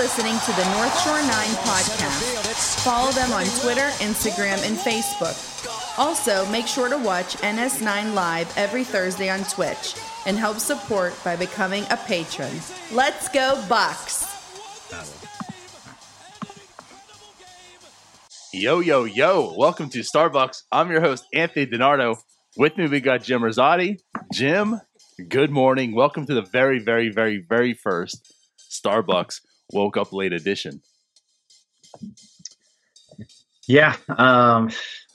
listening to the North Shore 9 podcast. Follow them on Twitter, Instagram, and Facebook. Also, make sure to watch NS9 Live every Thursday on Twitch and help support by becoming a patron. Let's go, Bucks! Yo, yo, yo. Welcome to Starbucs. I'm your host, Anthony DiNardo. With me, we got Jim Rosati. Jim, good morning. Welcome to the very, very, very, very first Starbucs Woke Up Late edition. Yeah, um,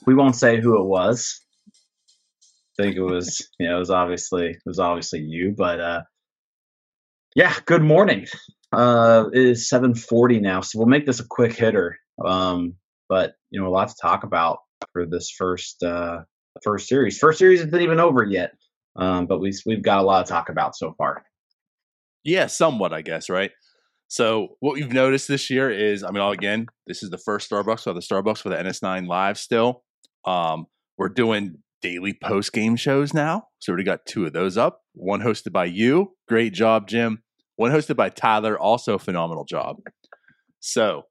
we won't say who it was. I think it was, you know, it was obviously it was obviously you, but uh, yeah. Good morning. Uh, it is seven forty now, so we'll make this a quick hitter. Um, but you know, a lot to talk about for this first uh, first series. First series isn't even over yet, um, but we we've got a lot to talk about so far. Yeah, somewhat, I guess, right? So what we've noticed this year is, I mean, again, this is the first Starbucs for the Starbucs for the NS9 Live. Still, um, we're doing daily post game shows now. So we got two of those up. One hosted by you, great job, Jim. One hosted by Tyler, also phenomenal job. So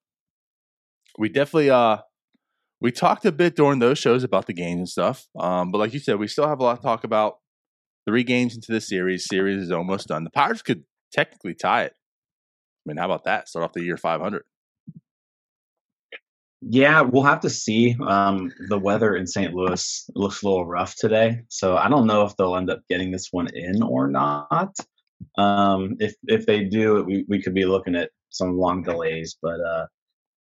we definitely uh we talked a bit during those shows about the games and stuff. Um, but like you said, we still have a lot to talk about. Three games into the series, series is almost done. The Pirates could technically tie it. I mean, how about that? Start off the year 500. Yeah, we'll have to see. Um, the weather in St. Louis looks a little rough today, so I don't know if they'll end up getting this one in or not. Um, if if they do, we we could be looking at some long delays, but uh,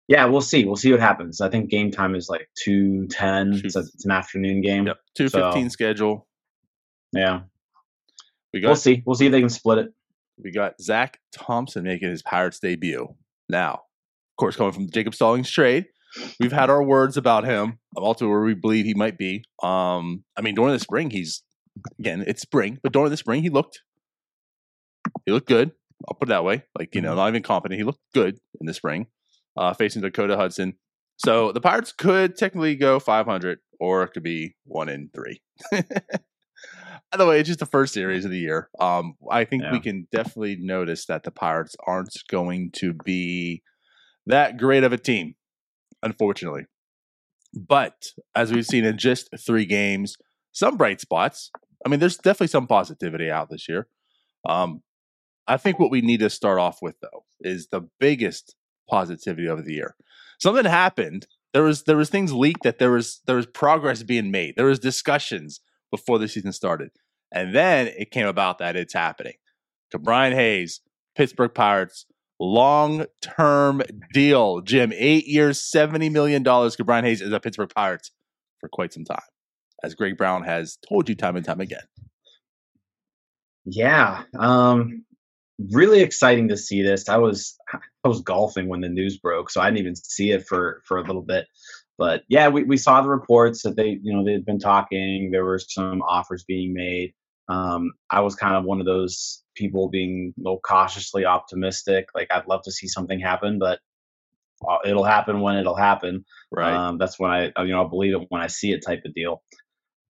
yeah, we'll see. We'll see what happens. I think game time is like two ten. It's, it's an afternoon game. Yep, two fifteen so, schedule. Yeah, we got. We'll see. We'll see if they can split it. We got Zach Thompson making his Pirates debut. Now, of course, coming from Jacob Stallings trade, we've had our words about him, I'm also where we believe he might be. Um, I mean, during the spring, he's again, it's spring, but during the spring, he looked he looked good. I'll put it that way. Like you know, mm-hmm. not even confident. He looked good in the spring, uh, facing Dakota Hudson. So the Pirates could technically go 500, or it could be one in three. By the way, it's just the first series of the year. Um, I think yeah. we can definitely notice that the Pirates aren't going to be that great of a team, unfortunately. But as we've seen in just three games, some bright spots. I mean, there's definitely some positivity out this year. Um, I think what we need to start off with, though, is the biggest positivity of the year. Something happened. There was there was things leaked that there was there was progress being made. There was discussions before the season started. And then it came about that it's happening. Ke'Bryan Hayes, Pittsburgh Pirates, long term deal. Jim, eight years, $70 million. Ke'Bryan Hayes is a Pittsburgh Pirates for quite some time, as Greg Brown has told you time and time again. Yeah. Um, really exciting to see this. I was I was golfing when the news broke, so I didn't even see it for for a little bit. But yeah, we, we saw the reports that they, you know, they'd been talking. There were some offers being made. Um, I was kind of one of those people being a little cautiously optimistic. Like I'd love to see something happen, but uh, it'll happen when it'll happen. Right. Um, that's when I, you know, I'll believe it when I see it, type of deal.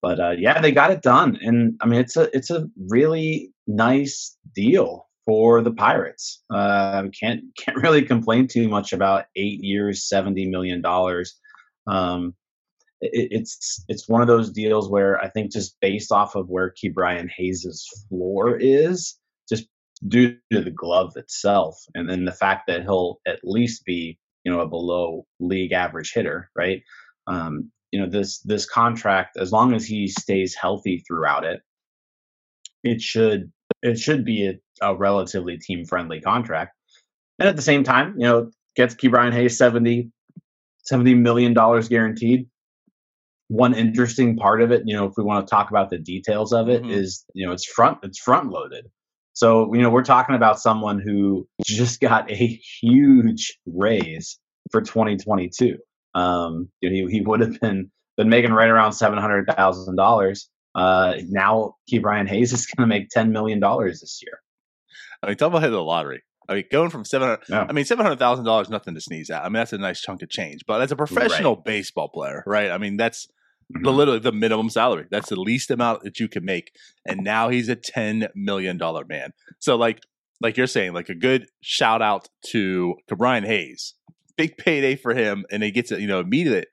But uh, yeah, they got it done, and I mean, it's a it's a really nice deal for the Pirates. Uh, can't can't really complain too much about eight years, seventy million dollars. Um, it, it's it's one of those deals where I think just based off of where Ke'Bryan Hayes's floor is, just due to the glove itself, and then the fact that he'll at least be you know a below league average hitter, right? Um, you know this this contract, as long as he stays healthy throughout it, it should it should be a, a relatively team friendly contract. And at the same time, you know, gets Ke'Bryan Hayes 70, $70 million guaranteed. One interesting part of it, you know, if we want to talk about the details of it, mm-hmm. is you know, it's front it's front loaded. So, you know, we're talking about someone who just got a huge raise for 2022. Um, you know, he, he would have been been making right around seven hundred thousand uh, dollars. Now, Ke'Bryan Hayes is going to make ten million dollars this year. I mean, talk about hitting the lottery. I mean, going from seven hundred. Yeah. I mean, seven hundred thousand dollars, nothing to sneeze at. I mean, that's a nice chunk of change. But as a professional right. baseball player, right? I mean, that's mm-hmm. the, literally the minimum salary. That's the least amount that you can make. And now he's a ten million dollar man. So, like, like you're saying, like a good shout out to to Brian Hayes. Big payday for him, and he gets it, you know, immediate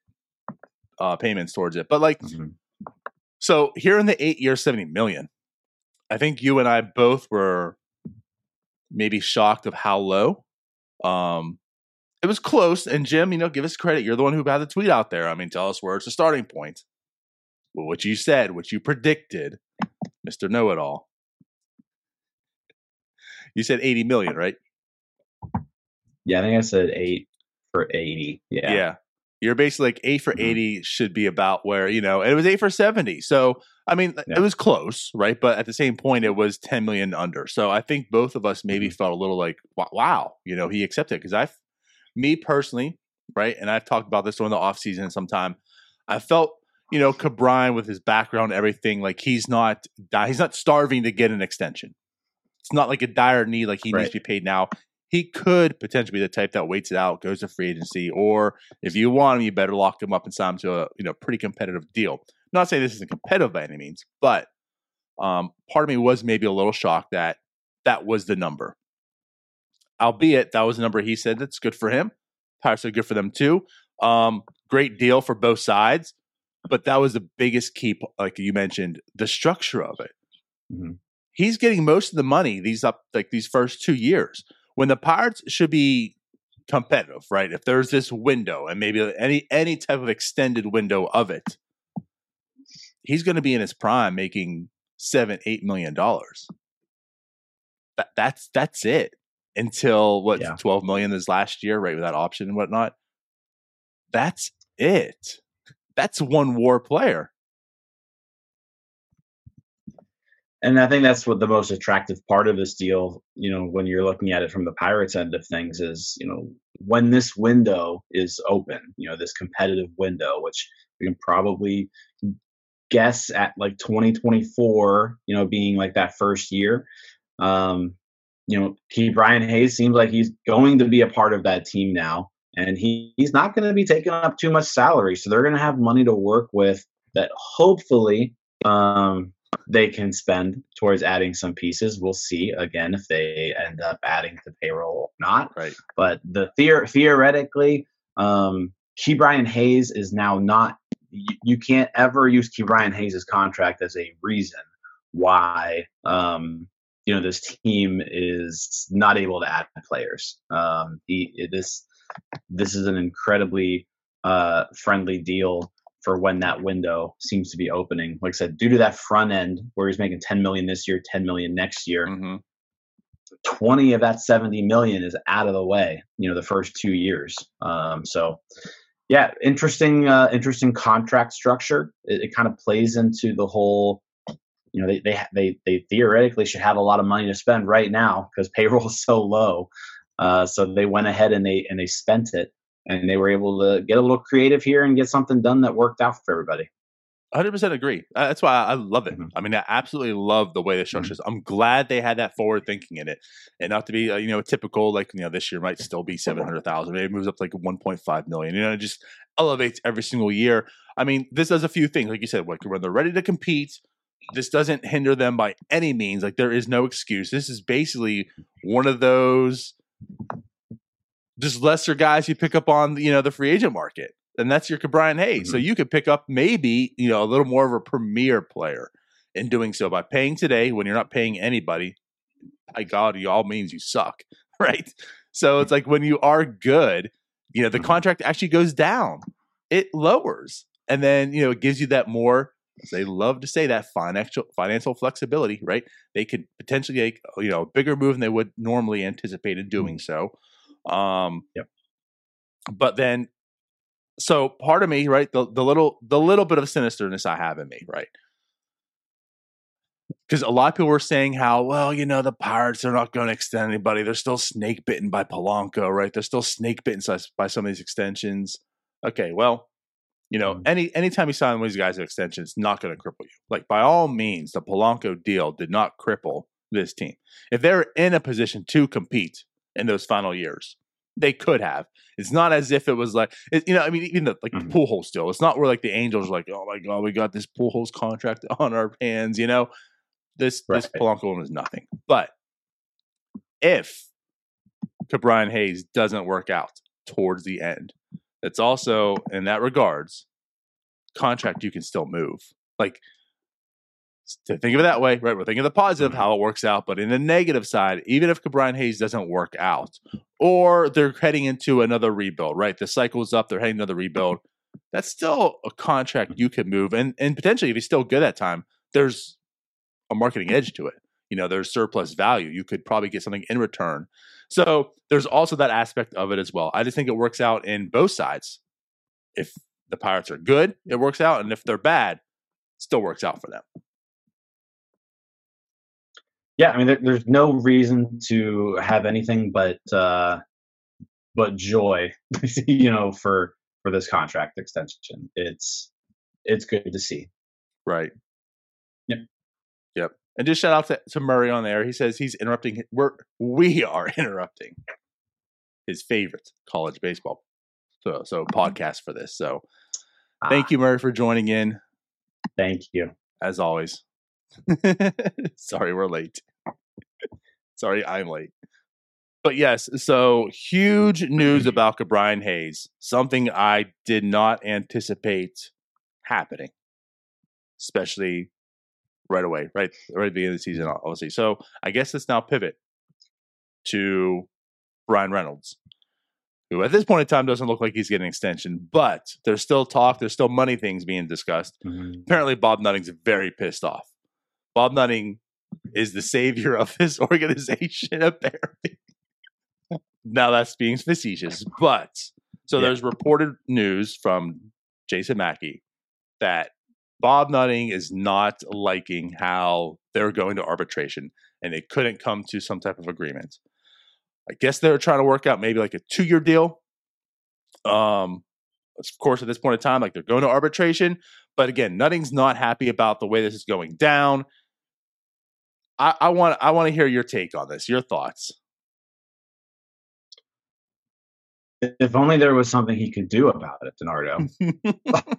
uh, payments towards it. But like, mm-hmm. so here in the eight years, seventy million. I think you and I both were maybe shocked of how low. Um, it was close, and Jim, you know, give us credit. You're the one who had the tweet out there. I mean, tell us where it's a starting point. Well, what you said, what you predicted, Mister Know It All. You said 80 million, right? Yeah, I think I said eight for 80. Yeah. Yeah. You're basically like eight for mm-hmm. 80 should be about where, you know, it was eight for 70. So, I mean, yeah. it was close, right? But at the same point, it was 10 million under. So I think both of us maybe mm-hmm. felt a little like, wow, you know, he accepted. Cause I, me personally, right? And I've talked about this during the offseason sometime. I felt, you know, Ke'Bryan with his background, everything, like he's not, he's not starving to get an extension it's not like a dire need like he right. needs to be paid now. He could potentially be the type that waits it out, goes to free agency, or if you want him, you better lock him up and sign him to a you know pretty competitive deal. I'm not saying this isn't competitive by any means, but um, part of me was maybe a little shocked that that was the number. Albeit that was the number he said that's good for him. Pirates are good for them too. Um, great deal for both sides, but that was the biggest key, like you mentioned, the structure of it. Mm-hmm he's getting most of the money these up like these first two years when the Pirates should be competitive, right? If there's this window and maybe any any type of extended window of it, he's going to be in his prime making seven, eight million dollars. That, that's that's it until what yeah. twelve million is last year, right? With that option and whatnot. That's it. That's one war player. and I think that's what the most attractive part of this deal, you know, when you're looking at it from the Pirates end of things is, you know, when this window is open, you know, this competitive window, which we can probably guess at like 2024, you know, being like that first year. Um, you know, Ke'Bryan Hayes seems like he's going to be a part of that team now, and he, he's not going to be taking up too much salary. So they're going to have money to work with that hopefully um, they can spend towards adding some pieces. We'll see again if they end up adding to payroll or not. Right. But the theor- theoretically, um, Ke'Bryan Hayes is now not. You, you can't ever use Ke'Bryan Hayes' contract as a reason why um, you know this team is not able to add players. Um, he, this this is an incredibly uh, friendly deal for when that window seems to be opening. Like I said, due to that front end where he's making 10 million this year, 10 million next year, mm-hmm. 20 of that 70 million is out of the way, you know, the first two years. Um, so yeah, interesting, uh, interesting contract structure. It, it kind of plays into the whole, you know, they, they, they, they theoretically should have a lot of money to spend right now because payroll is so low. Uh, so they went ahead and they, and they spent it and they were able to get a little creative here and get something done that worked out for everybody. 100% agree. Uh, that's why I love it. Mm-hmm. I mean, I absolutely love the way the structure is. Mm-hmm. I'm glad they had that forward thinking in it, and not to be uh, you know typical like you know this year might still be seven hundred thousand, maybe it moves up to like 1.5 million. You know, it just elevates every single year. I mean, this does a few things, like you said, like when they're ready to compete. This doesn't hinder them by any means. Like there is no excuse. This is basically one of those just lesser guys you pick up on you know the free agent market, and that's your Brian Hayes. Mm-hmm. So you could pick up maybe you know a little more of a premier player in doing so by paying today when you're not paying anybody. By God, you all means you suck, right? So it's like when you are good, you know the mm-hmm. contract actually goes down, it lowers, and then you know it gives you that more they love to say that financial financial flexibility, right? They could potentially make you know a bigger move than they would normally anticipate in doing mm-hmm. so. Um, yep. But then, so part of me, right, the, the little the little bit of sinisterness I have in me, right, because a lot of people were saying how well you know the pirates are not going to extend anybody. They're still snake bitten by polanco right? They're still snake bitten by some of these extensions. Okay well you know mm-hmm. any anytime you sign one of these guys an extension it's not going to cripple you. Like by all means the polanco deal did not cripple this team. If they're in a position to compete in those final years. They could have. It's not as if it was like it, you know. I mean, even the like mm-hmm. the Pujols still. It's not where like the Angels are like, oh my god, we got this Pujols contract on our hands. You know, this right. this Polanco one is nothing. But if Ke'Bryan Hayes doesn't work out towards the end. It's also in that regards contract you can still move. Like to think of it that way, right? We're thinking of the positive, Mm-hmm. how it works out, but in the negative side, even if Ke'Bryan Hayes doesn't work out, or they're heading into another rebuild, right? The cycle's up, they're heading to another rebuild. That's still a contract you can move, and and potentially if he's still good that time, there's a marketing edge to it. You know, there's surplus value. You could probably get something in return. So there's also that aspect of it as well. I just think it works out in both sides. If the Pirates are good, it works out, and if they're bad, still works out for them. Yeah, I mean, there, there's no reason to have anything but uh, but joy, you know, for for this contract extension. It's it's good to see. Right. Yep. Yep. And just shout out to, to Murray on there. He says he's interrupting. We're we are interrupting his favorite college baseball so so podcast for this. So thank Ah, you, Murray, for joining in Thank you. as always. Sorry, we're late. Sorry, I'm late. But yes, so huge news about Brian Hayes. Something I did not anticipate happening, especially right away, right, right at the beginning of the season, obviously. So I guess let's now pivot to Bryan Reynolds, who at this point in time doesn't look like he's getting an extension, but there's still talk, there's still money things being discussed Mhm. apparently Bob Nutting's very pissed off. Bob Nutting is the savior of this organization, apparently. now that's being facetious, but so Yeah. there's reported news from Jason Mackey that Bob Nutting is not liking how they're going to arbitration and they couldn't come to some type of agreement. I guess they're trying to work out maybe like a two year deal. Um, of course, at this point in time, like they're going to arbitration. But again, Nutting's not happy about the way this is going down. I, I want I want to hear your take on this, your thoughts. If only there was something he could do about it, DiNardo.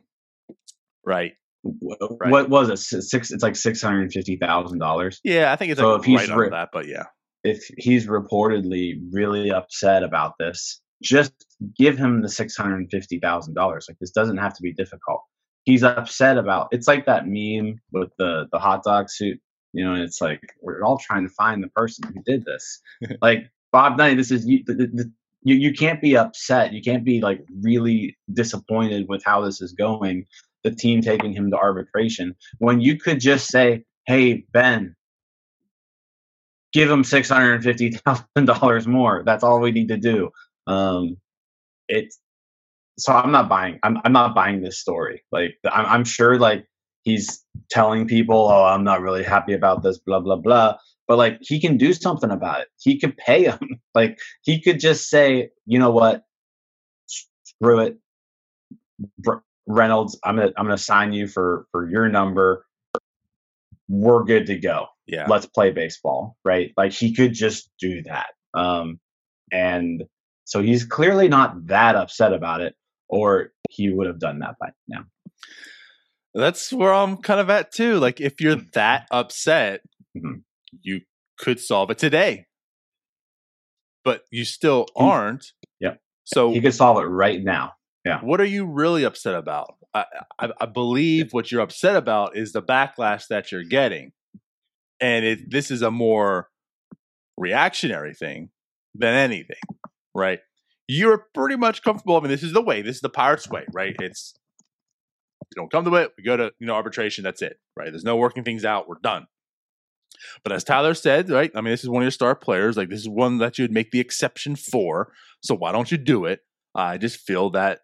right. Wh- Right. What was it? Six. It's like six hundred fifty thousand dollars. Yeah, I think it's So like if he's right on ri- that, but yeah. If he's reportedly really upset about this, just give him the six hundred fifty thousand dollars. Like this doesn't have to be difficult. He's upset about. It's like that meme with the the hot dog suit. You know, and it's like we're all trying to find the person who did this. like Bob Knight, this is you. The, the, you, you can't be upset. You can't be like really disappointed with how this is going. The team taking him to arbitration when you could just say, "Hey Ben, give him six hundred and fifty thousand dollars more. That's all we need to do." Um, it's so I'm not buying. I'm I'm not buying this story. Like I'm I'm sure like he's telling people, "Oh, I'm not really happy about this," blah blah blah. But like he can do something about it. He could pay him. like he could just say, "You know what? Screw it, Br- Reynolds. I'm gonna I'm gonna sign you for for your number. We're good to go." Yeah. let's play baseball, right? Like he could just do that. Um, and so he's clearly not that upset about it, or he would have done that by now. That's where I'm kind of at too. Like if you're that upset, Mhm. you could solve it today. But you still aren't. Yeah. So He could solve it right now. Yeah. What are you really upset about? I, I, I believe what you're upset about is the backlash that you're getting, and it, this is a more reactionary thing than anything, right? You're pretty much comfortable. I mean, this is the way. This is the Pirates' way, right? It's we don't come to it. We go to you know arbitration. That's it, right? There's no working things out. We're done. But as Tyler said, right? I mean, this is one of your star players. Like this is one that you'd make the exception for. So why don't you do it? I just feel that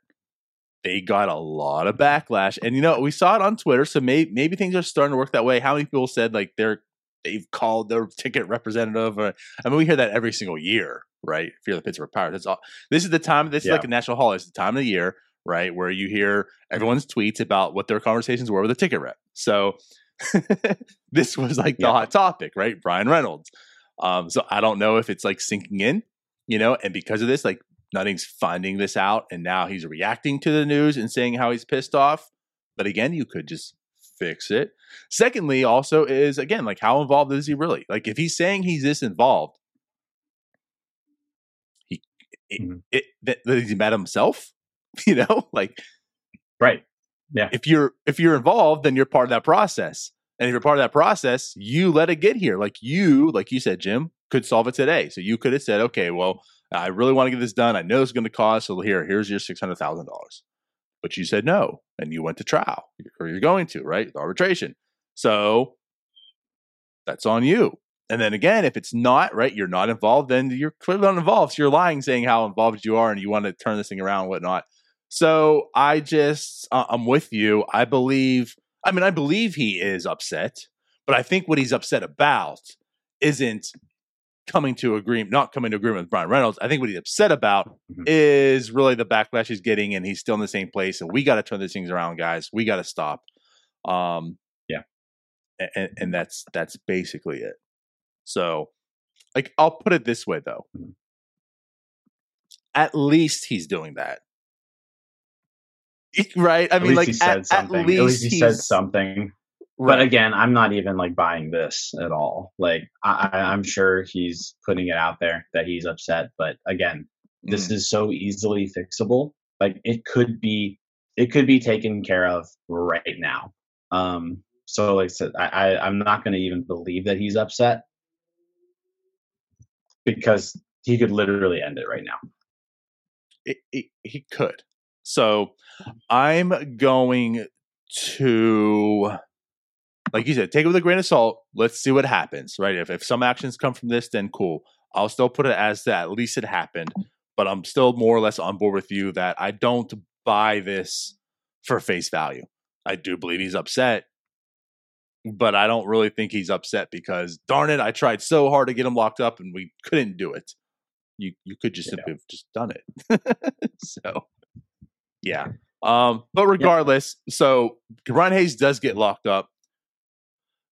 they got a lot of backlash, and you know we saw it on Twitter. So maybe maybe things are starting to work that way. How many people said like they're they've called their ticket representative? Or, I mean, we hear that every single year, right? If you're the Pittsburgh Pirates, that's all. This is the time. This is like a national holiday. It's the time of the year, right, where you hear everyone's tweets about what their conversations were with the ticket rep. So this was like the Yeah. hot topic, right? Bryan Reynolds. Um, so I don't know if it's like sinking in, you know, and because of this, like Nutting's finding this out and now he's reacting to the news and saying how he's pissed off. But again, you could just fix it. Secondly, also is again, like how involved is he really? Like if he's saying he's this involved, mm-hmm. it, that, that he's mad himself. You know, like right. Yeah. If you're if you're involved, then you're part of that process. And if you're part of that process, you let it get here. Like you, like you said, Jim, could solve it today. So you could have said, okay, well, I really want to get this done. I know it's going to cost. So here, here's your six hundred thousand dollars. But you said no, and you went to trial, or you're going to, right? Arbitration. So that's on you. And then again, if it's not right, you're not involved, then you're clearly not involved. So you're lying, saying how involved you are, and you want to turn this thing around, and whatnot. So I just, uh, I'm with you. I believe. I mean, I believe he is upset, but I think what he's upset about isn't coming to agreement, not coming to agreement with Bryan Reynolds. I think what he's upset about mm-hmm. is really the backlash he's getting, and he's still in the same place. And we got to turn these things around, guys. We got to stop. Um, yeah, and, and that's that's basically it. So, like, I'll put it this way though. Mm-hmm. At least he's doing that. Right? I at mean, like, he said at, something. At least, at least he said something. Right. But again, I'm not even like buying this at all. Like, I, I'm sure he's putting it out there that he's upset. But again, this mm. is so easily fixable. Like, it could be, it could be taken care of right now. Um, so like I said, I, I I'm not going to even believe that he's upset because he could literally end it right now. It, it, he could. So I'm going to, like you said, take it with a grain of salt. Let's see what happens, right? If, if some actions come from this, then cool. I'll still put it as that. At least it happened. But I'm still more or less on board with you that I don't buy this for face value. I do believe he's upset but I don't really think he's upset because darn it, I tried so hard to get him locked up and we couldn't do it. You you could just yeah. simply have just done it. so yeah. Um, but regardless, yeah. so Ryan Hayes does get locked up.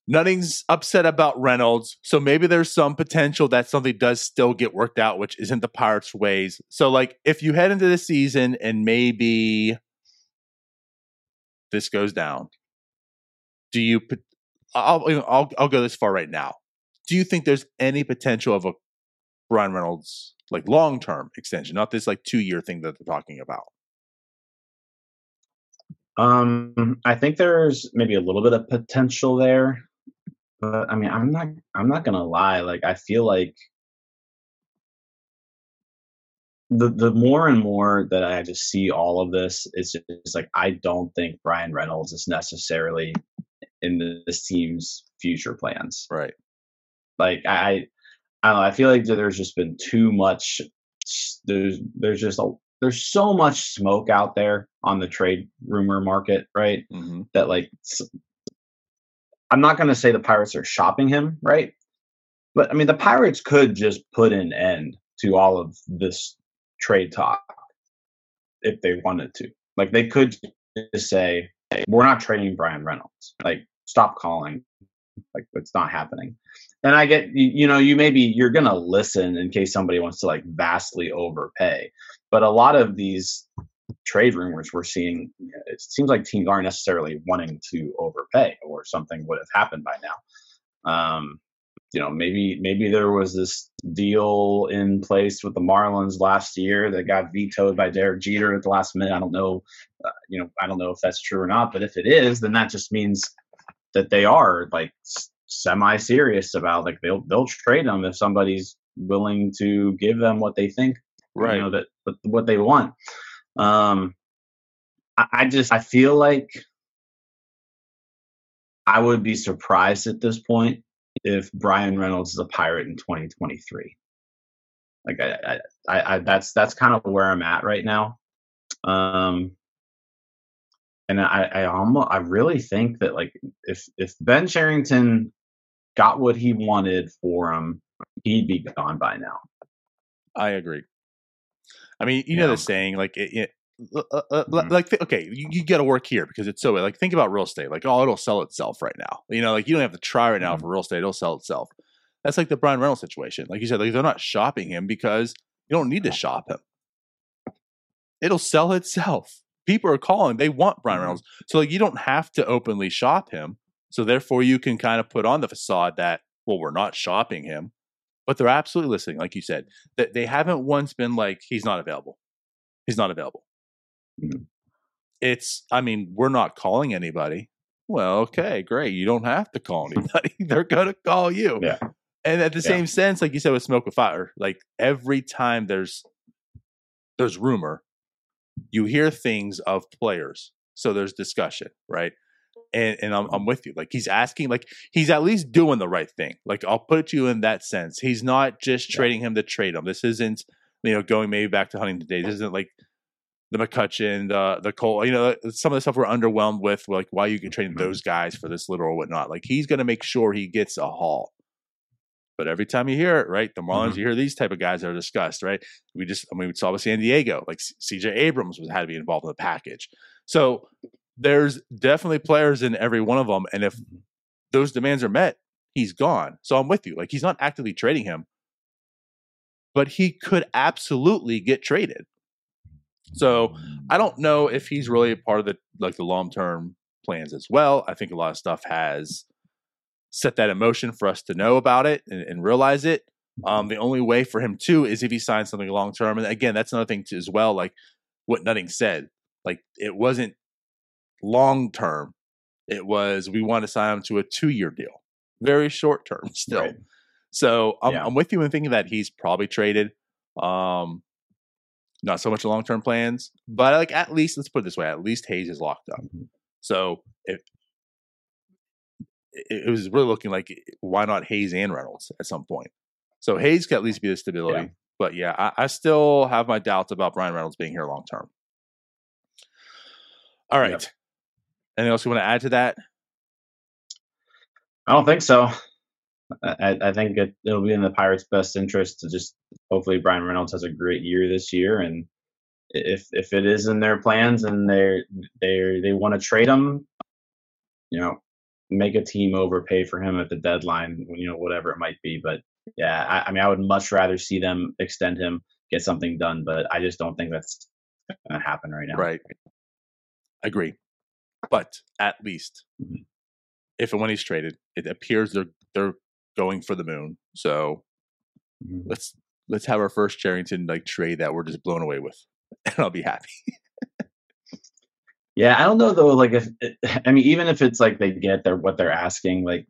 Nutting's upset about Reynolds, so maybe there's some potential that something does still get worked out, which isn't the Pirates' ways. So, like, if you head into the season and maybe this goes down, do you I'll, I'll I'll go this far right now. Do you think there's any potential of a Bryan Reynolds like long term extension, not this like two year thing that they're talking about? Um, I think there's maybe a little bit of potential there, but I mean, I'm not I'm not gonna lie. Like, I feel like the the more and more that I just see all of this, it's just like I don't think Bryan Reynolds is necessarily in this team's future plans. Right. Like I, I don't know. I feel like there's just been too much. There's there's just a there's so much smoke out there on the trade rumor market, right? Mm-hmm. That like, I'm not going to say the Pirates are shopping him, right? But I mean, the Pirates could just put an end to all of this trade talk if they wanted to. Like, they could just say, we're not trading Bryan Reynolds. Like, stop calling. Like it's not happening. And I get, you, you know, you maybe you're going to listen in case somebody wants to like vastly overpay. But a lot of these trade rumors we're seeing, it seems like teams aren't necessarily wanting to overpay or something would have happened by now. Um, you know, maybe maybe there was this deal in place with the Marlins last year that got vetoed by Derek Jeter at the last minute. I don't know, uh, you know, I don't know if that's true or not. But if it is, then that just means that they are like semi serious about like they'll they'll trade them if somebody's willing to give them what they think right you know that what they want um I, I just i feel like i would be surprised at this point if Bryan Reynolds is a pirate in 2023 like I, I, I, that's that's kind of where I'm at right now. Um, and I, I almost, I really think that like if if Ben Cherington got what he wanted for him, he'd be gone by now. I agree. I mean, you yeah. know the saying, like it, it uh, uh, mm-hmm. like okay, you, you got to work here because it's so like think about real estate. Like oh, it'll sell itself right now. You know, like you don't have to try right now mm-hmm. for real estate; it'll sell itself. That's like the Bryan Reynolds situation. Like you said, like they're not shopping him because you don't need to shop him. It'll sell itself people are calling. They want Bryan mm-hmm. Reynolds. So like, you don't have to openly shop him. So therefore, you can kind of put on the facade that well, we're not shopping him, but they're absolutely listening, like you said. That they haven't once been like, he's not available. He's not available. Mhm. It's, I mean, we're not calling anybody. Well, okay, great. You don't have to call anybody. They're gonna call you. Yeah. And at the Yeah. same sense, like you said with smoke with fire, like every time there's there's rumor, you hear things of players. So there's discussion, right? And and I'm I'm with you. Like he's asking, like he's at least doing the right thing. Like I'll put it to you in that sense. He's not just Yeah. trading him to trade him. This isn't, you know, going maybe back to Huntington days. This isn't like the McCutcheon, the the Cole. You know, some of the stuff we're underwhelmed with. Like why you can trade Mhm. those guys for this little or whatnot. Like he's going to make sure he gets a haul. But every time you hear it, right, the Marlins, Mhm. you hear these type of guys that are discussed, right? We just, I mean, we saw with San Diego, like C.J. Abrams was had to be involved in the package. So there's definitely players in every one of them, and if mm-hmm. those demands are met, he's gone. So I'm with you. Like he's not actively trading him, but he could absolutely get traded. So I mm. don't know if he's really a part of the like the long term plans as well. I think a lot of stuff has set that in motion for us to know about it and, and realize it. Um, mm-hmm. the only way for him to is if he signs something long term. And again, that's another thing too, as well. Like what Nutting said, like it wasn't long term. It was we want to sign him to a two year deal, very short term still. Right. So I'm, Yeah. I'm with you in thinking that he's probably traded. Um, not so much long term plans, but like at least let's put it this way: at least Hayes is locked up. Mhm. So if it, it was really looking like why not Hayes and Reynolds at some point. So Hayes could at least be the stability. Yeah. But yeah, I, I still have my doubts about Bryan Reynolds being here long term. All right. Yep. Anything else you want to add to that? I don't think so. I, I- think it, it'll be in the Pirates' best interest to just hopefully Bryan Reynolds has a great year this year, and if if it is in their plans and they're they they want to trade him, you know, make a team overpay for him at the deadline, you know, whatever it might be. But yeah, I, I mean, I would much rather see them extend him, get something done, but I just don't think that's going to happen right now. Right. Agree. But at least Mhm. if and when he's traded, it appears they're they're going for the moon. So Mhm. let's let's have our first Cherington like trade that we're just blown away with. And I'll be happy. Yeah, I don't know though. Like, if I mean, even if it's like they get their what they're asking, like,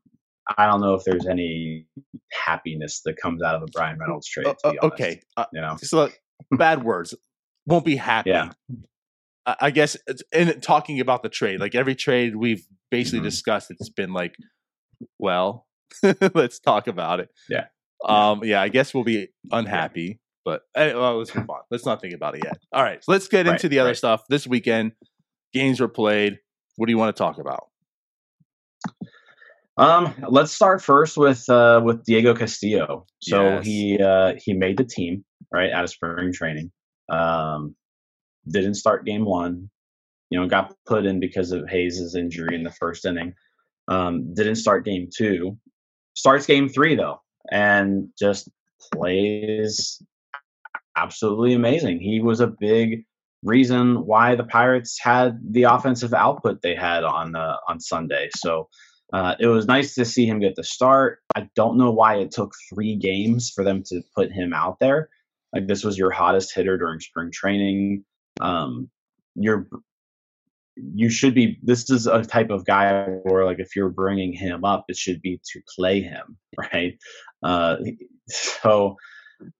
I don't know if there's any happiness that comes out of a Bryan Reynolds trade. Uh, uh, okay. Uh, you know, so bad words. Won't be happy. Yeah. I guess in talking about the trade, like every trade we've basically Mhm. discussed, it's been like, well, let's talk about it. Yeah. Um. Yeah. I guess we'll be unhappy, but eh, well, let's move on. Let's not think about it yet. All right. So let's get Right, into the other right. stuff. This weekend, games were played. What do you want to talk about? Um, let's start first with uh, with Diego Castillo. So Yes. he uh, he made the team right out of spring training. Um, didn't start game one. You know, got put in because of Hayes' injury in the first inning. Um, didn't start game two. Starts game three though, and just plays absolutely amazing. He was a big reason why the Pirates had the offensive output they had on uh, on Sunday. So uh, it was nice to see him get the start. I don't know why it took three games for them to put him out there. Like this was your hottest hitter during spring training. Um, you're you should be. This is a type of guy where like if you're bringing him up, it should be to play him, right? Uh, so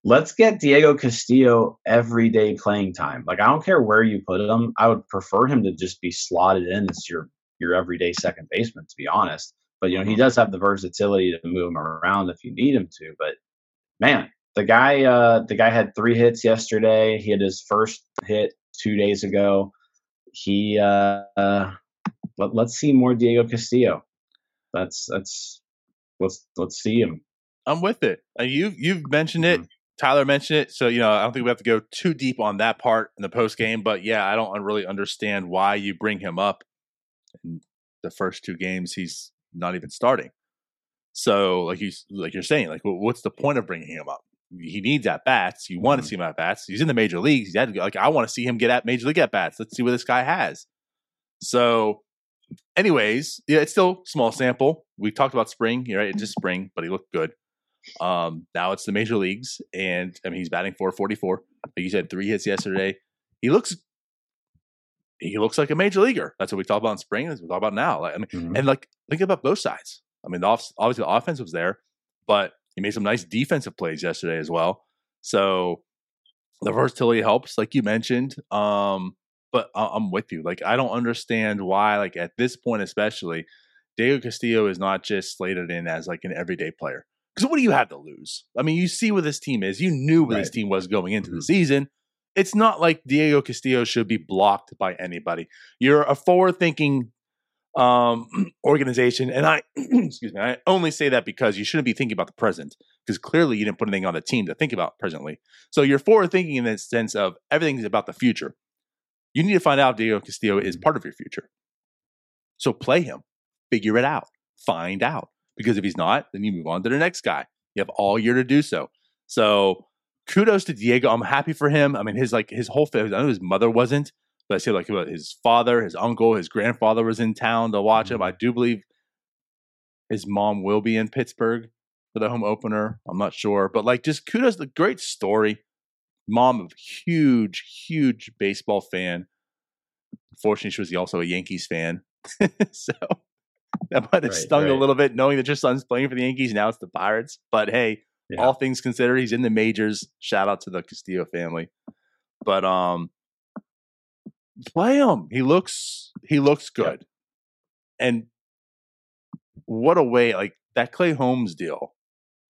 let's get Diego Castillo everyday playing time. Like I don't care where you put him. I would prefer him to just be slotted in as your your everyday second baseman, to be honest. But you know he does have the versatility to move him around if you need him to. But man, the guy uh, the guy had three hits yesterday. He had his first hit two days ago. He uh, uh, let, let's see more Diego Castillo. That's that's let's let's see him. I'm with it. Uh, you you've mentioned it. Mhm. Tyler mentioned it, so you know I don't think we have to go too deep on that part in the post game. But yeah, I don't really understand why you bring him up in the first two games. He's not even starting. So like you like you're saying, like what's the point of bringing him up? He needs at bats. You want to Mhm. see him at bats. He's in the major leagues. He had to go, like I want to see him get at major league at bats. Let's see what this guy has. So, anyways, yeah, it's still small sample. We talked about spring, right? It's just spring, but he looked good. Um, now it's the major leagues, and I mean he's batting 444. Like you said, three hits yesterday. He looks he looks like a major leaguer. That's what we talk about in spring. That's what we talk about now. Like, I mean, mm-hmm. and like think about both sides. I mean, the off, obviously the offense was there, but he made some nice defensive plays yesterday as well. So the versatility helps, like you mentioned. Um, but I'm with you. Like I don't understand why, like at this point especially, Diego Castillo is not just slated in as like an everyday player. Because what do you have to lose? I mean, you see what this team is. You knew what right. this team was going into mm-hmm. the season. It's not like Diego Castillo should be blocked by anybody. You're a forward-thinking um, organization, and I excuse me, I only say that because you shouldn't be thinking about the present because clearly you didn't put anything on the team to think about presently. So you're forward-thinking in the sense of everything's about the future. You need to find out if Diego Castillo is part of your future. So play him, figure it out, find out. Because if he's not, then you move on to the next guy. You have all year to do so. So kudos to Diego. I'm happy for him. I mean, his like his whole family. I know his mother wasn't, I say like his father, his uncle, his grandfather was in town to watch him. Mm-hmm. I do believe his mom will be in Pittsburgh for the home opener. I'm not sure, but like just kudos. The great story. Mom, of huge, huge baseball fan. Fortunately, she was also a Yankees fan, so that might have right, stung right. a little bit knowing that your son's playing for the Yankees. Now it's the Pirates, but hey, yeah. all things considered, he's in the majors. Shout out to the Castillo family. But um, play him. He looks he looks good, and what a way like that Clay Holmes deal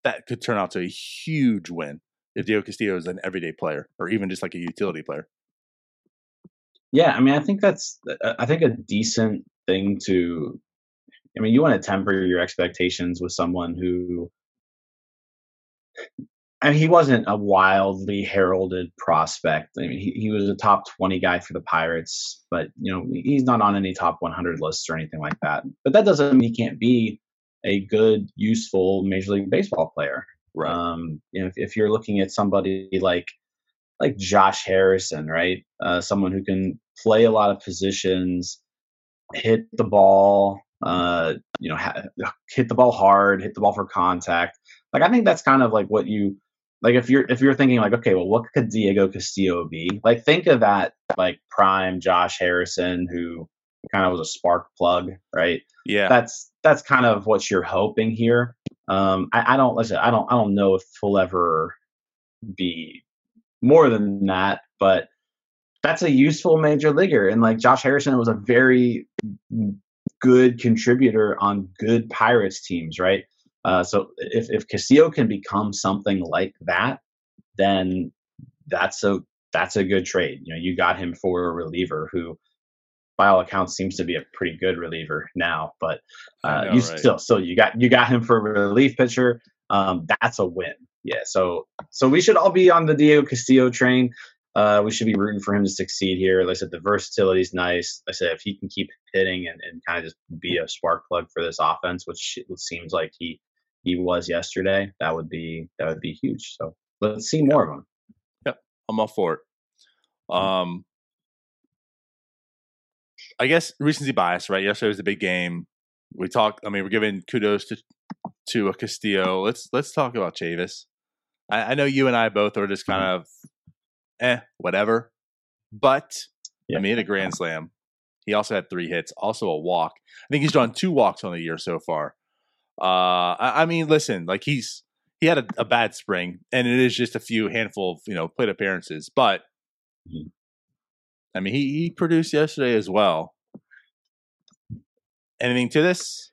that could turn out to a huge win if Diego Castillo is an everyday player or even just like a utility player. Yeah, I mean, I think that's uh, I think a decent thing to. I mean, you want to temper your expectations with someone who I mean, he wasn't a wildly heralded prospect. I mean, he, he was a top 20 guy for the Pirates, but, you know, he's not on any top 100 lists or anything like that. But that doesn't mean he can't be a good, useful Major League Baseball player. Right. Um, you know, if, if you're looking at somebody like like Josh Harrison, right? Uh, someone who can play a lot of positions, hit the ball, uh, you know, ha- hit the ball hard, hit the ball for contact. Like I think that's kind of like what you like if you're if you're thinking like okay well what could diego castillo be? Like think of that like prime josh harrison who kind of was a spark plug right? Yeah. That's that's kind of what you're hoping here. Um i, I don't listen i don't i don't know if he'll ever be more than that but that's a useful major leaguer. And like josh harrison was a very good contributor on good pirates teams right uh, so if, if Castillo can become something like that, then that's a that's a good trade. You know, you got him for a reliever who, by all accounts, seems to be a pretty good reliever now. But uh, know, you right? still still you got you got him for a relief pitcher. Um, that's a win. Yeah. So so we should all be on the Diego Castillo train. Uh, we should be rooting for him to succeed here. Like I said, the versatility is nice. Like I said, if he can keep hitting and, and kind of just be a spark plug for this offense, which it seems like he he was yesterday, that would be that would be huge. So let's see more of him. Yep, I'm all for it. Mm-hmm. Um, I guess recency bias, right? Yesterday was a big game. We talked. I mean, we're giving kudos to to a Castillo. Let's let's talk about Chavis. I, I know you and I both are just kind mm-hmm. of, eh, whatever. But yeah. I mean, a grand slam. He also had three hits, also a walk. I think he's drawn two walks on the year so far. Uh, I, I mean, listen, like he's he had a, a, bad spring, and it is just a few handful of you know plate appearances, but mm-hmm. I mean, he he produced yesterday as well. Anything to this?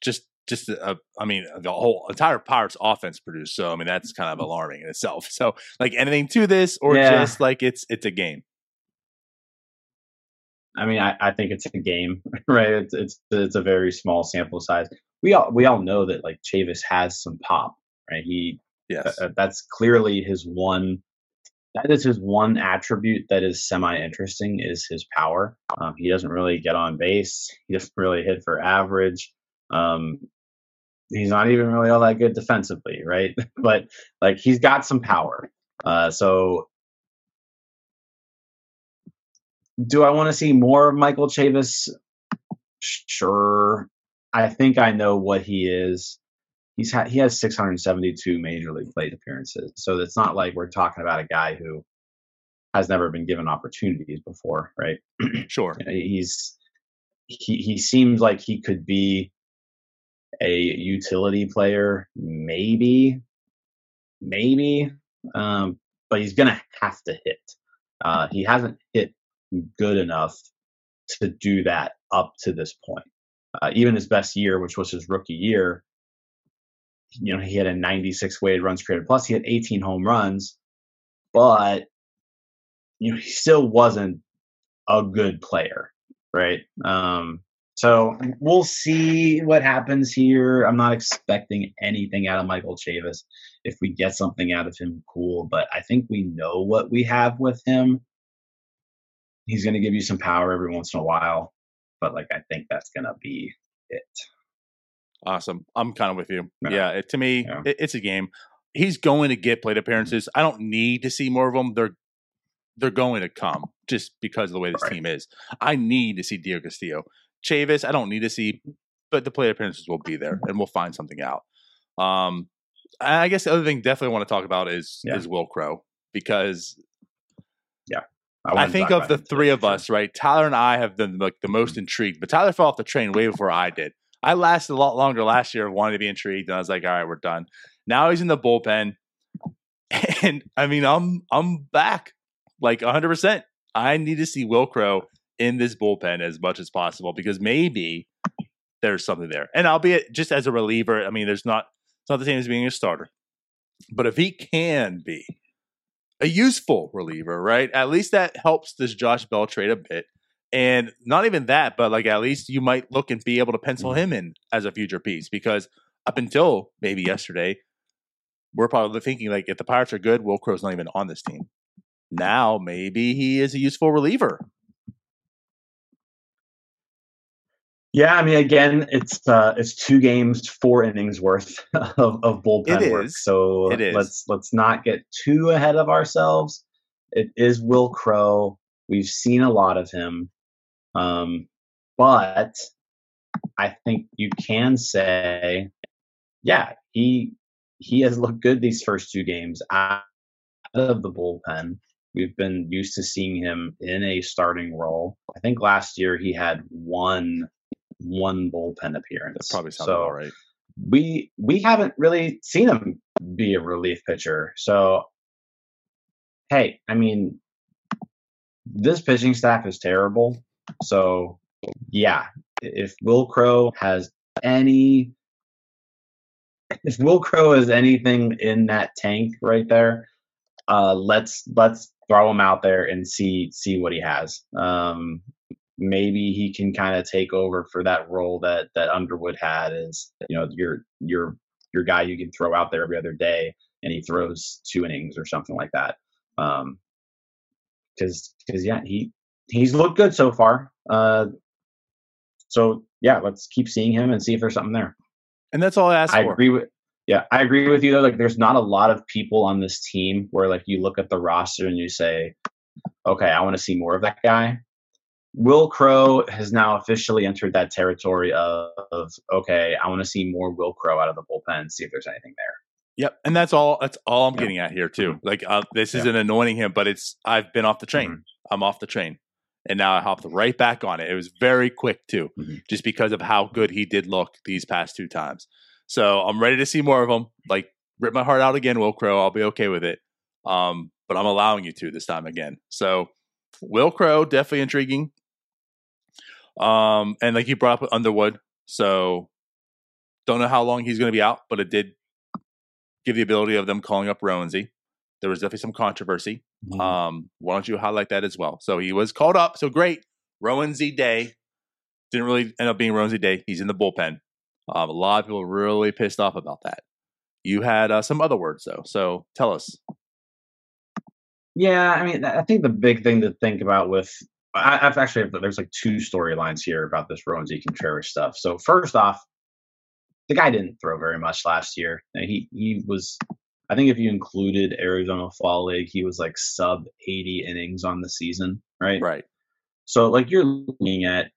Just just a, I mean, the whole entire Pirates offense produced. So I mean, that's kind of alarming in itself. So like anything to this, or yeah. just like it's it's a game. I mean, I, I think it's a game, right? It's, it's it's a very small sample size we all we all know that like Chavis has some pop, right? He yes, uh, that's clearly his one. That is his one attribute that is semi interesting is his power. Um, he doesn't really get on base. He doesn't really hit for average. Um, he's not even really all that good defensively, right? but like he's got some power. Uh, so do I want to see more of Michael Chavis? Sure. I think I know what he is. he's had he has 672 major league plate appearances. So it's not like we're talking about a guy who has never been given opportunities before, right? Sure. he's he he seems like he could be a utility player, maybe, maybe, um, but he's gonna have to hit. Uh, he hasn't hit good enough to do that up to this point. Uh, even his best year, which was his rookie year, you know, he had a 96 weighted runs created plus. He had 18 home runs, but you know, he still wasn't a good player, right? Um, so we'll see what happens here. I'm not expecting anything out of Michael Chavis. If we get something out of him, cool. But I think we know what we have with him. He's going to give you some power every once in a while, but like I think that's going to be it. Awesome. I'm kind of with you. Yeah, yeah it, to me, yeah. it, it's a game. He's going to get plate appearances. I don't need to see more of them. They're they're going to come just because of the way this right. team is. I need to see Diego Castillo. Chavis, I don't need to see, but the plate appearances will be there, and we'll find something out. Um, I guess the other thing definitely want to talk about is yeah. is Wil Crowe because I, I think of the three of us, right? Tyler and I have been like the most intrigued, but Tyler fell off the train way before I did. I lasted a lot longer last year, wanted to be intrigued, and I was like, all right, we're done. Now he's in the bullpen, and I mean, I'm I'm back like 100. percent I need to see Wil Crowe in this bullpen as much as possible because maybe there's something there. And albeit just as a reliever, I mean, there's not it's not the same as being a starter. But if he can be a useful reliever, right? At least that helps this Josh Bell trade a bit. And not even that, but like at least you might look and be able to pencil mm-hmm. him in as a future piece because up until maybe yesterday, we're probably thinking like if the Pirates are good, Wil Crowe's not even on this team. Now maybe he is a useful reliever Yeah, I mean, again, it's uh, it's two games, four innings worth of, of bullpen it work. Is. So let's let's not get too ahead of ourselves. It is Wil Crowe. We've seen a lot of him, um, but I think you can say, yeah, he he has looked good these first two games out of the bullpen. We've been used to seeing him in a starting role. I think last year he had one one bullpen appearance. That probably sounds so right. We we haven't really seen him be a relief pitcher. So hey, I mean this pitching staff is terrible. So yeah, if Wil Crowe has any if Wil Crowe has anything in that tank right there, uh, let's let's throw him out there and see see what he has. Um, maybe he can kind of take over for that role that that Underwood had is you know your your your guy you can throw out there every other day and he throws two innings or something like that. Um, because because yeah he he's looked good so far. Uh, so yeah, let's keep seeing him and see if there's something there. And that's all I ask I for. agree with yeah, I agree with you though. Like, there's not a lot of people on this team where like you look at the roster and you say, okay, I want to see more of that guy. Wil Crowe has now officially entered that territory of, of okay, I want to see more Wil Crowe out of the bullpen, see if there's anything there. Yep, and that's all. That's all I'm getting at here too. Like uh, this isn't anointing him, but it's I've been off the train. Mm-hmm. I'm off the train, and now I hopped right back on it. It was very quick too, mm-hmm. just because of how good he did look these past two times. So I'm ready to see more of him. Like rip my heart out again, Wil Crowe. I'll be okay with it. Um, but I'm allowing you to this time again. So Wil Crowe definitely intriguing. Um, and like you brought up Underwood, so don't know how long he's going to be out, but it did give the ability of them calling up Roansy. There was definitely some controversy. Mm-hmm. Um, why don't you highlight that as well? So he was called up. So great, Roansy Day didn't really end up being Roansy Day. He's in the bullpen. Um, a lot of people really pissed off about that. You had uh, some other words though, so tell us. Yeah, I mean, I think the big thing to think about with I, have actually there's like two storylines here about this Roansy Contreras stuff. So first off, the guy didn't throw very much last year. He he was, I think if you included Arizona Fall League, he was like sub 80 innings on the season, right? Right. So like you're looking at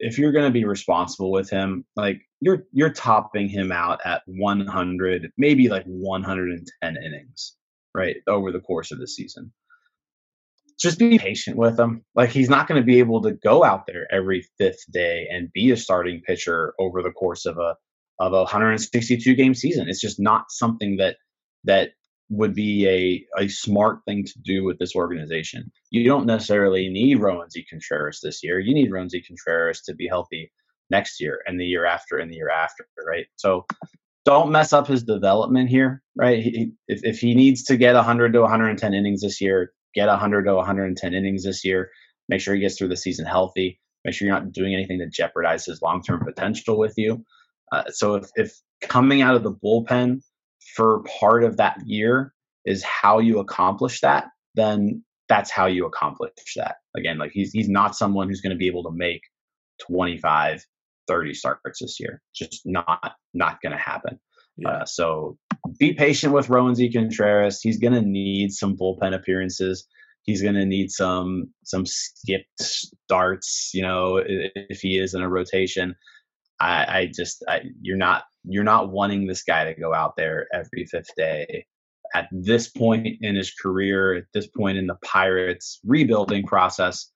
if you're going to be responsible with him, like you're you're topping him out at 100, maybe like 110 innings, right, over the course of the season. Just be patient with him. Like he's not going to be able to go out there every fifth day and be a starting pitcher over the course of a of a 162 game season. It's just not something that that would be a, a smart thing to do with this organization. You don't necessarily need Roansy Contreras this year. You need Roansy Contreras to be healthy next year and the year after and the year after, right? So don't mess up his development here, right? He, if, if he needs to get 100 to 110 innings this year, get 100 to 110 innings this year. Make sure he gets through the season healthy. Make sure you're not doing anything to jeopardize his long term potential with you. Uh, so if, if coming out of the bullpen for part of that year is how you accomplish that, then that's how you accomplish that. Again, like he's he's not someone who's going to be able to make 25, 30 starts this year. Just not not going to happen. Yeah. Uh, so be patient with Roansy Contreras. He's going to need some bullpen appearances. He's going to need some some skipped starts. You know, if he is in a rotation. I, I just I, you're not you're not wanting this guy to go out there every fifth day at this point in his career, at this point in the Pirates rebuilding process,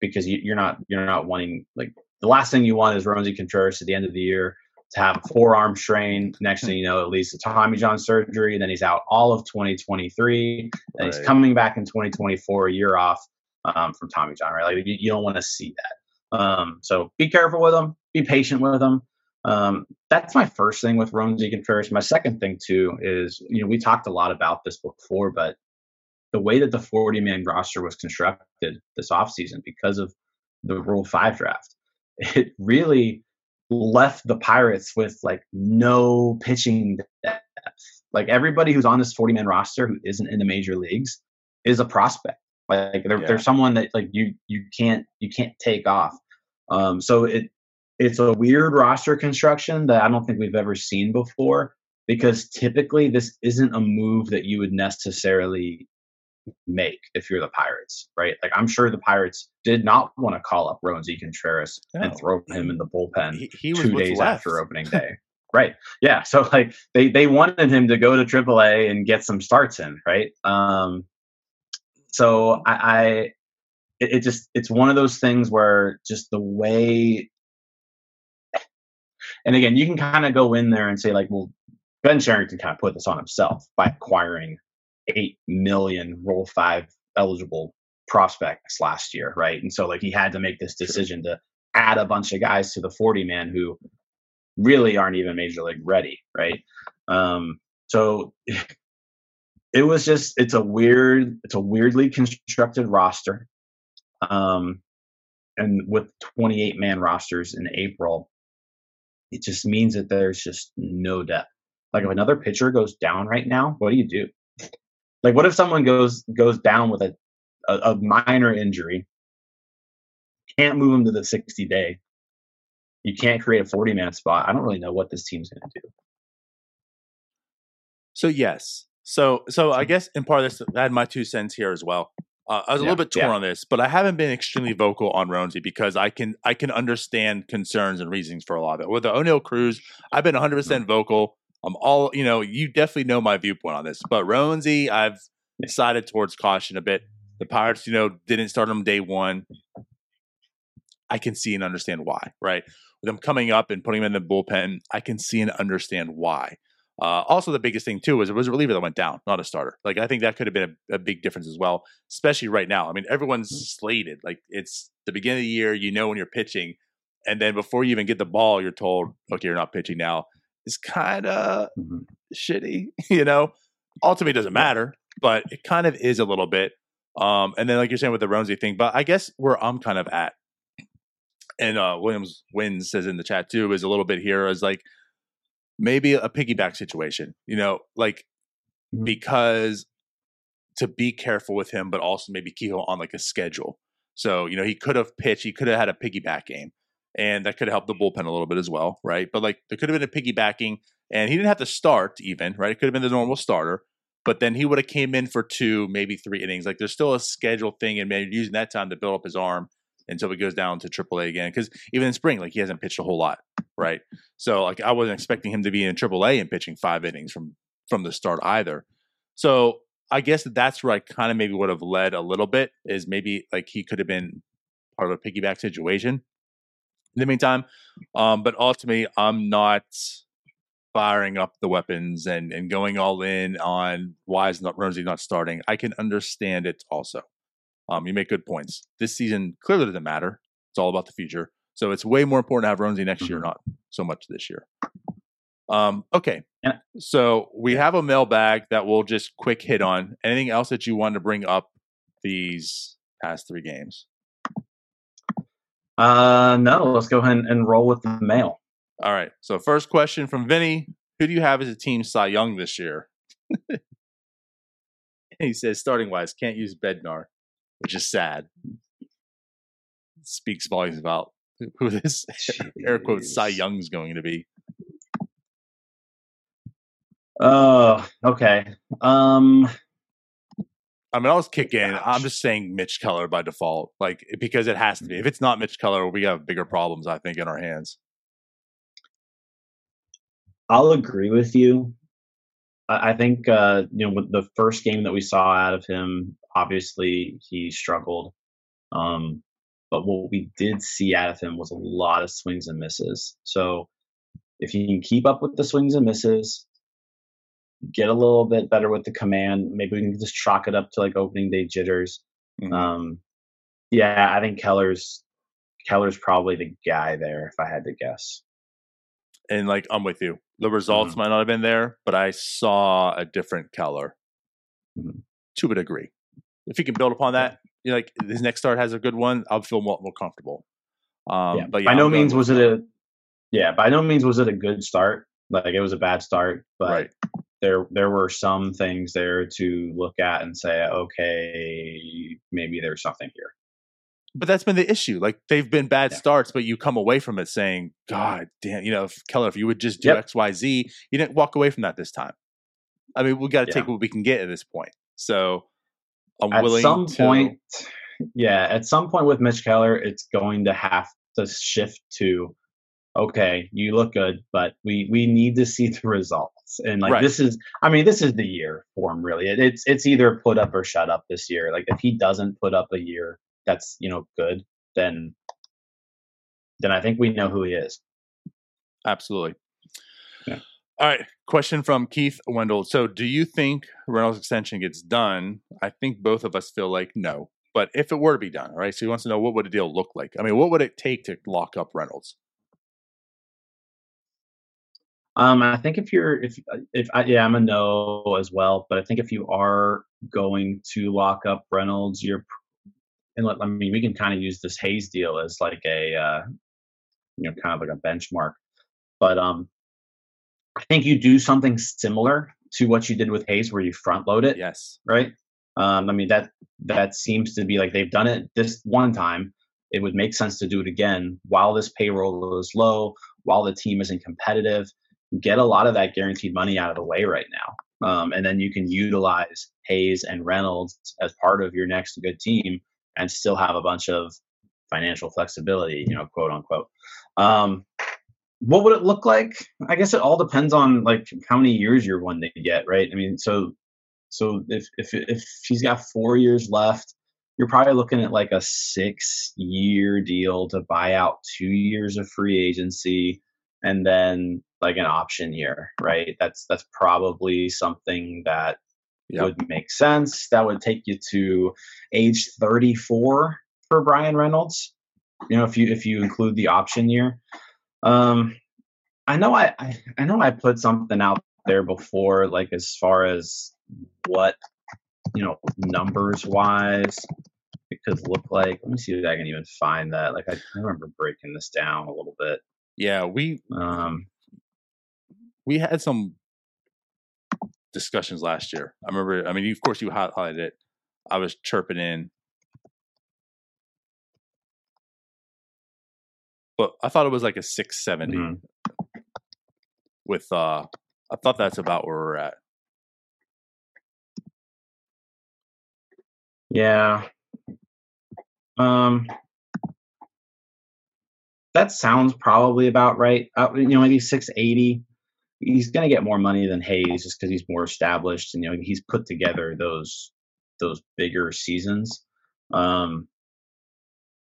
because you, are not you're not wanting like the last thing you want is Roansy Contreras at the end of the year to have a forearm strain. Next thing you know, at least a Tommy John surgery. Then he's out all of 2023. Then right. he's coming back in 2024, a year off um, from Tommy John. Right, like you, you don't want to see that. Um, so be careful with him. Be patient with him. Um, that's my first thing with Roansy Contreras. My second thing too is, you know, we talked a lot about this before, but the way that the 40 man roster was constructed this offseason because of the Rule 5 draft, it really left the Pirates with like no pitching depth. Like everybody who's on this 40 man roster who isn't in the major leagues is a prospect. Like they're, yeah. they're someone that like you you can't you can't take off. Um, so it it's a weird roster construction that I don't think we've ever seen before because typically this isn't a move that you would necessarily make if you're the Pirates, right? Like I'm sure the Pirates did not want to call up Roansy Contreras no. and throw him in the bullpen he, he two days left. after opening day. right. Yeah. So like they they wanted him to go to AAA and get some starts in, right? Um so I, I it, it just it's one of those things where just the way and again, you can kind of go in there and say like, well, Ben Cherington kind of put this on himself by acquiring eight million Rule Five eligible prospects last year, right? And so like he had to make this decision to add a bunch of guys to the 40 man who really aren't even major league ready, right? Um, so it was just it's a weird it's a weirdly constructed roster. Um, and with 28 man rosters in April, it just means that there's just no depth. Like if another pitcher goes down right now, what do you do? Like what if someone goes goes down with a a, a minor injury, can't move him to the 60 day. You can't create a 40 man spot. I don't really know what this team's going to do. So yes, so so I guess in part of this, I had my two cents here as well. Uh, I was a little bit torn yeah. on this, but I haven't been extremely vocal on Roansy because I can I can understand concerns and reasons for a lot of it. With the Oneil Cruz, I've been 100 percent mm-hmm. vocal. I'm all you know. You definitely know my viewpoint on this, but Roansy, I've decided towards caution a bit. The Pirates, you know, didn't start him day one. I can see and understand why. Right, with them coming up and putting him in the bullpen, I can see and understand why. Uh, also, the biggest thing too was it was a reliever that went down, not a starter. Like I think that could have been a, a, big difference as well, especially right now. I mean, everyone's slated. Like it's the beginning of the year, you know when you're pitching, and then before you even get the ball, you're told, "Okay, you're not pitching now." It's kind of mm-hmm. shitty, you know. Ultimately, doesn't matter, but it kind of is a little bit. Um, and then, like you're saying with the Roansy thing, but I guess where I'm kind of at, and uh, Williams wins says in the chat too, is a little bit here is like maybe a piggyback situation, you know, like mm-hmm. because to be careful with him, but also maybe him on like a schedule. So, you know, he could have pitched, he could have had a piggyback game, and that could helped the bullpen a little bit as well, right? But like there could have been a piggybacking, and he didn't have to start even, right? It could have been the normal starter, but then he would have came in for two, maybe three innings. Like there's still a schedule thing, and maybe using that time to build up his arm until he goes down to AAA again. Because even in spring, like he hasn't pitched a whole lot, right? So like I wasn't expecting him to be in AAA and pitching five innings from from the start either. So I guess that that's where I kind of maybe would have led a little bit is maybe like he could have been part of a piggyback situation. In the meantime, um, but ultimately, I'm not firing up the weapons and and going all in on why is not Roansy not starting. I can understand it also. Um, you make good points. This season clearly doesn't matter. It's all about the future. So it's way more important to have Roansy next year, mm-hmm. not so much this year. Um, okay. Yeah. So we have a mailbag that we'll just quick hit on. Anything else that you want to bring up these past three games? Uh, no, let's go ahead and roll with the mail. All right. So first question from Vinny: Who do you have as a team Cy Young this year? he says starting wise, can't use Bednar, which is sad. Speaks volumes about who this air quotes Cy Young's going to be. Oh, uh, okay. Um I mean, I'll just kick in. I'm just saying Mitch Keller by default, like because it has to be. If it's not Mitch Keller, we have bigger problems, I think, in our hands. I'll agree with you. I think uh, you know the first game that we saw out of him, obviously he struggled. Um, but what we did see out of him was a lot of swings and misses. So if he can keep up with the swings and misses, get a little bit better with the command. Maybe we can just chalk it up to like opening day jitters. Mm-hmm. Um, yeah, I think Keller's Keller's probably the guy there if I had to guess. And like I'm with you. The results mm-hmm. might not have been there, but I saw a different Keller. Mm-hmm. To a degree. If he can build upon that, you know, like his next start has a good one, I'll feel more, more comfortable. Um, yeah, but yeah, by no means was it a yeah, by no means was it a good start. Like it was a bad start, but right there there were some things there to look at and say, okay, maybe there's something here. But that's been the issue. Like they've been bad yeah. starts, but you come away from it saying, God damn, you know, if Keller, if you would just do yep. X, Y, Z, you didn't walk away from that this time. I mean, we got to yeah. take what we can get at this point. So I'm at willing some to... point. Yeah, at some point with Mitch Keller, it's going to have to shift to okay, you look good, but we we need to see the And like right. this is, I mean, this is the year for him. Really, it, it's it's either put up or shut up this year. Like if he doesn't put up a year that's you know good, then then I think we know who he is. Absolutely. Yeah. All right. Question from Keith Wendell. So, do you think Reynolds extension gets done? I think both of us feel like no. But if it were to be done, all right. So he wants to know what would a deal look like. I mean, what would it take to lock up Reynolds? Um, I think if you're if if I, yeah, I'm a no as well. But I think if you are going to lock up Reynolds, you're and let, I mean we can kind of use this Hayes deal as like a uh, you know kind of like a benchmark. But um, I think you do something similar to what you did with Hayes, where you front load it. Yes. Right. Um, I mean that that seems to be like they've done it this one time. It would make sense to do it again while this payroll is low, while the team isn't competitive get a lot of that guaranteed money out of the way right now. Um, and then you can utilize Hayes and Reynolds as part of your next good team and still have a bunch of financial flexibility, you know, quote unquote. Um, what would it look like? I guess it all depends on like how many years you're one to get, right? I mean, so so if if if she's got four years left, you're probably looking at like a six year deal to buy out two years of free agency and then like an option year, right? That's that's probably something that yep. would make sense. That would take you to age 34 for Bryan Reynolds. You know, if you if you include the option year. Um I know I, I, I know I put something out there before, like as far as what you know numbers wise it could look like. Let me see if I can even find that. Like I, I remember breaking this down a little bit. Yeah, we um we had some discussions last year. I remember. I mean, of course, you highlighted it. I was chirping in, but I thought it was like a six seventy. mm mm-hmm. With uh, I thought that's about where we're at. Yeah. Um, that sounds probably about right. Uh, you know, maybe 680. He's going to get more money than Hayes just because he's more established and you know he's put together those those bigger seasons. Um,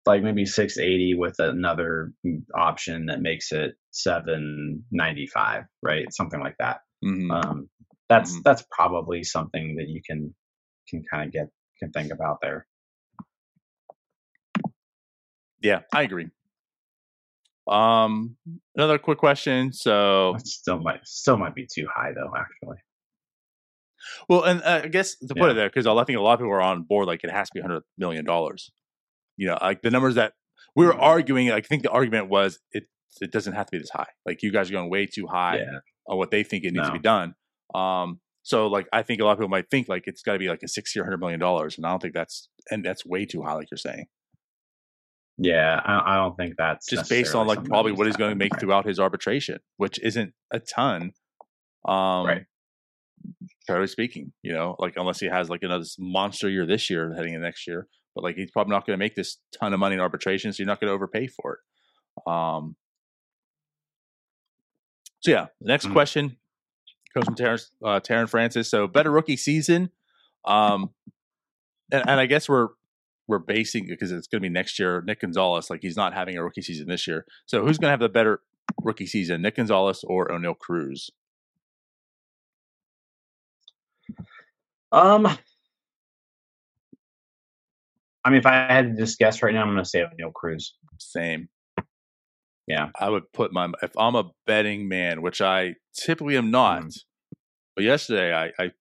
like maybe 680 with another option that makes it 795, right? Something like that. Mhm. Um, that's Mhm. that's probably something that you can can kind of get can think about there. yeah, I agree. Um, another quick question. So, It still might still might be too high though. Actually, well, and uh, I guess to put Yeah. it there, because I think a lot of people are on board, like it has to be hundred million dollars. You know, like the numbers that we were Mhm. arguing. I think the argument was it it doesn't have to be this high. Like you guys are going way too high yeah, on what they think it needs to be done. Um, so like I think a lot of people might think like it's got to be like a sixty or hundred million dollars, and I don't think that's and that's way too high, like you're saying. Yeah. I, I don't think that's Just based on like probably what he's going to make throughout his arbitration, which isn't a ton. Um, Right. Fairly speaking, you know, like unless he has like another monster year this year heading into next year, but like he's probably not going to make this ton of money in arbitration, so you're not going to overpay for it. Um. So yeah, the next Mhm. question comes from Terrence, uh, Taryn Francis. So better rookie season, um, and, and I guess we're we're basing because it's going to be next year. Nick Gonzales, like he's not having a rookie season this year. So who's going to have the better rookie season, Nick Gonzales or Oneil Cruz? Um, I mean, if I had to just guess right now, I'm going to say Oneil Cruz. Same. Yeah. I would put my if I'm a betting man, which I typically am not. Mhm. But yesterday, I, I,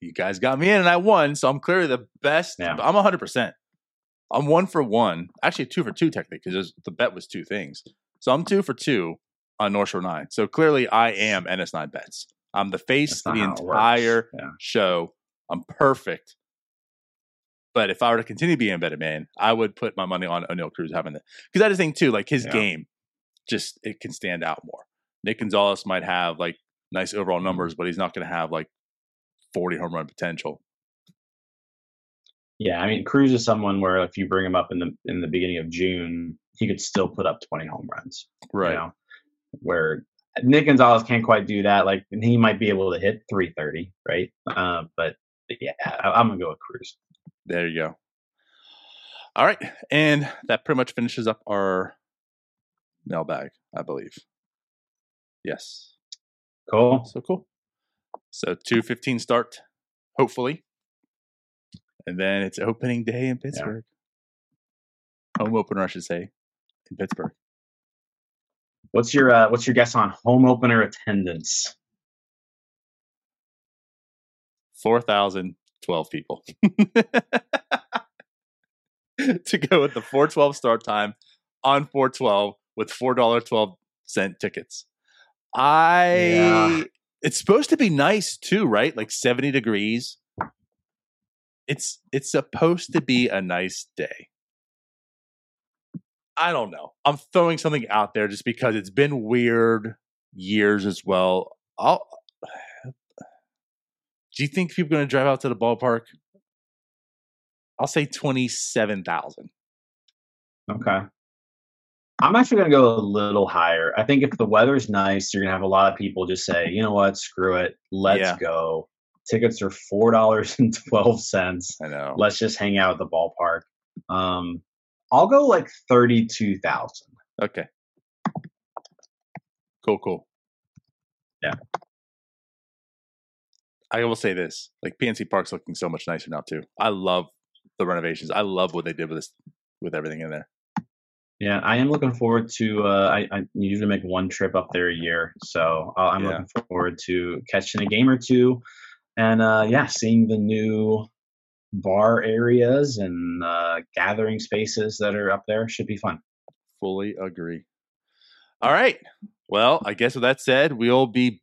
you guys got me in and I won, so I'm clearly the best. Yeah. I'm 100. percent I'm one for one, actually two for two technically, because the bet was two things. So I'm two for two on North Shore Nine. So clearly, I am NS9 bets. I'm the face of the how it works. entire Yeah. show. I'm perfect. But if I were to continue being a better man, I would put my money on Oneil Cruz having it. Because I just think too, like his Yeah. game, just it can stand out more. Nick Gonzales might have like nice overall Mm-hmm. numbers, but he's not going to have like 40 home run potential. Yeah, I mean, Cruz is someone where if you bring him up in the in the beginning of June, he could still put up 20 home runs. Right. You know, where Nick Gonzales can't quite do that. Like he might be able to hit 330, right? Uh, but yeah, I, I'm gonna go with Cruz. There you go. All right. And that pretty much finishes up our mailbag, I believe. Yes. Cool. So cool. So 215 start, hopefully. And then it's opening day in Pittsburgh. Home opener, I should say, in Pittsburgh. What's your uh, what's your guess on home opener attendance? 4,012 people. to go with the 412 start time on 412 with $4.12 tickets. I Yeah. It's supposed to be nice too, right? Like 70 degrees. It's it's supposed to be a nice day. I don't know. I'm throwing something out there just because it's been weird years as well. I'll do you think people are going to drive out to the ballpark? I'll say 27,000. Okay. I'm actually going to go a little higher. I think if the weather's nice, you're going to have a lot of people just say, you know what, screw it, let's Yeah. go. Tickets are four dollars and twelve cents. I know. Let's just hang out at the ballpark. Um, I'll go like thirty-two thousand. Okay. Cool, cool. Yeah. I will say this: like PNC Park's looking so much nicer now too. I love the renovations. I love what they did with this, with everything in there. Yeah, I am looking forward to. Uh, I, I usually make one trip up there a year, so uh, I'm Yeah. looking forward to catching a game or two, and uh, yeah, seeing the new bar areas and uh, gathering spaces that are up there should be fun. Fully agree. All right. Well, I guess with that said, we'll be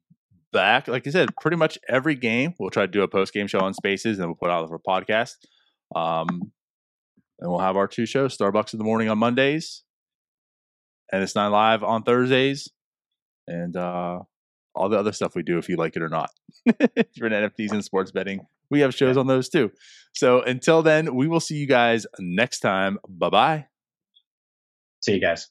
back. Like I said, pretty much every game. We'll try to do a post game show on Spaces, and we'll put out our podcast. Um, and we'll have our two shows: Starbucs in the morning on Mondays, and it's not live on Thursdays, and uh, all the other stuff we do, if you like it or not. if you're in NFTs and sports betting, we have shows on those too. So until then, we will see you guys next time. Bye bye. See you guys.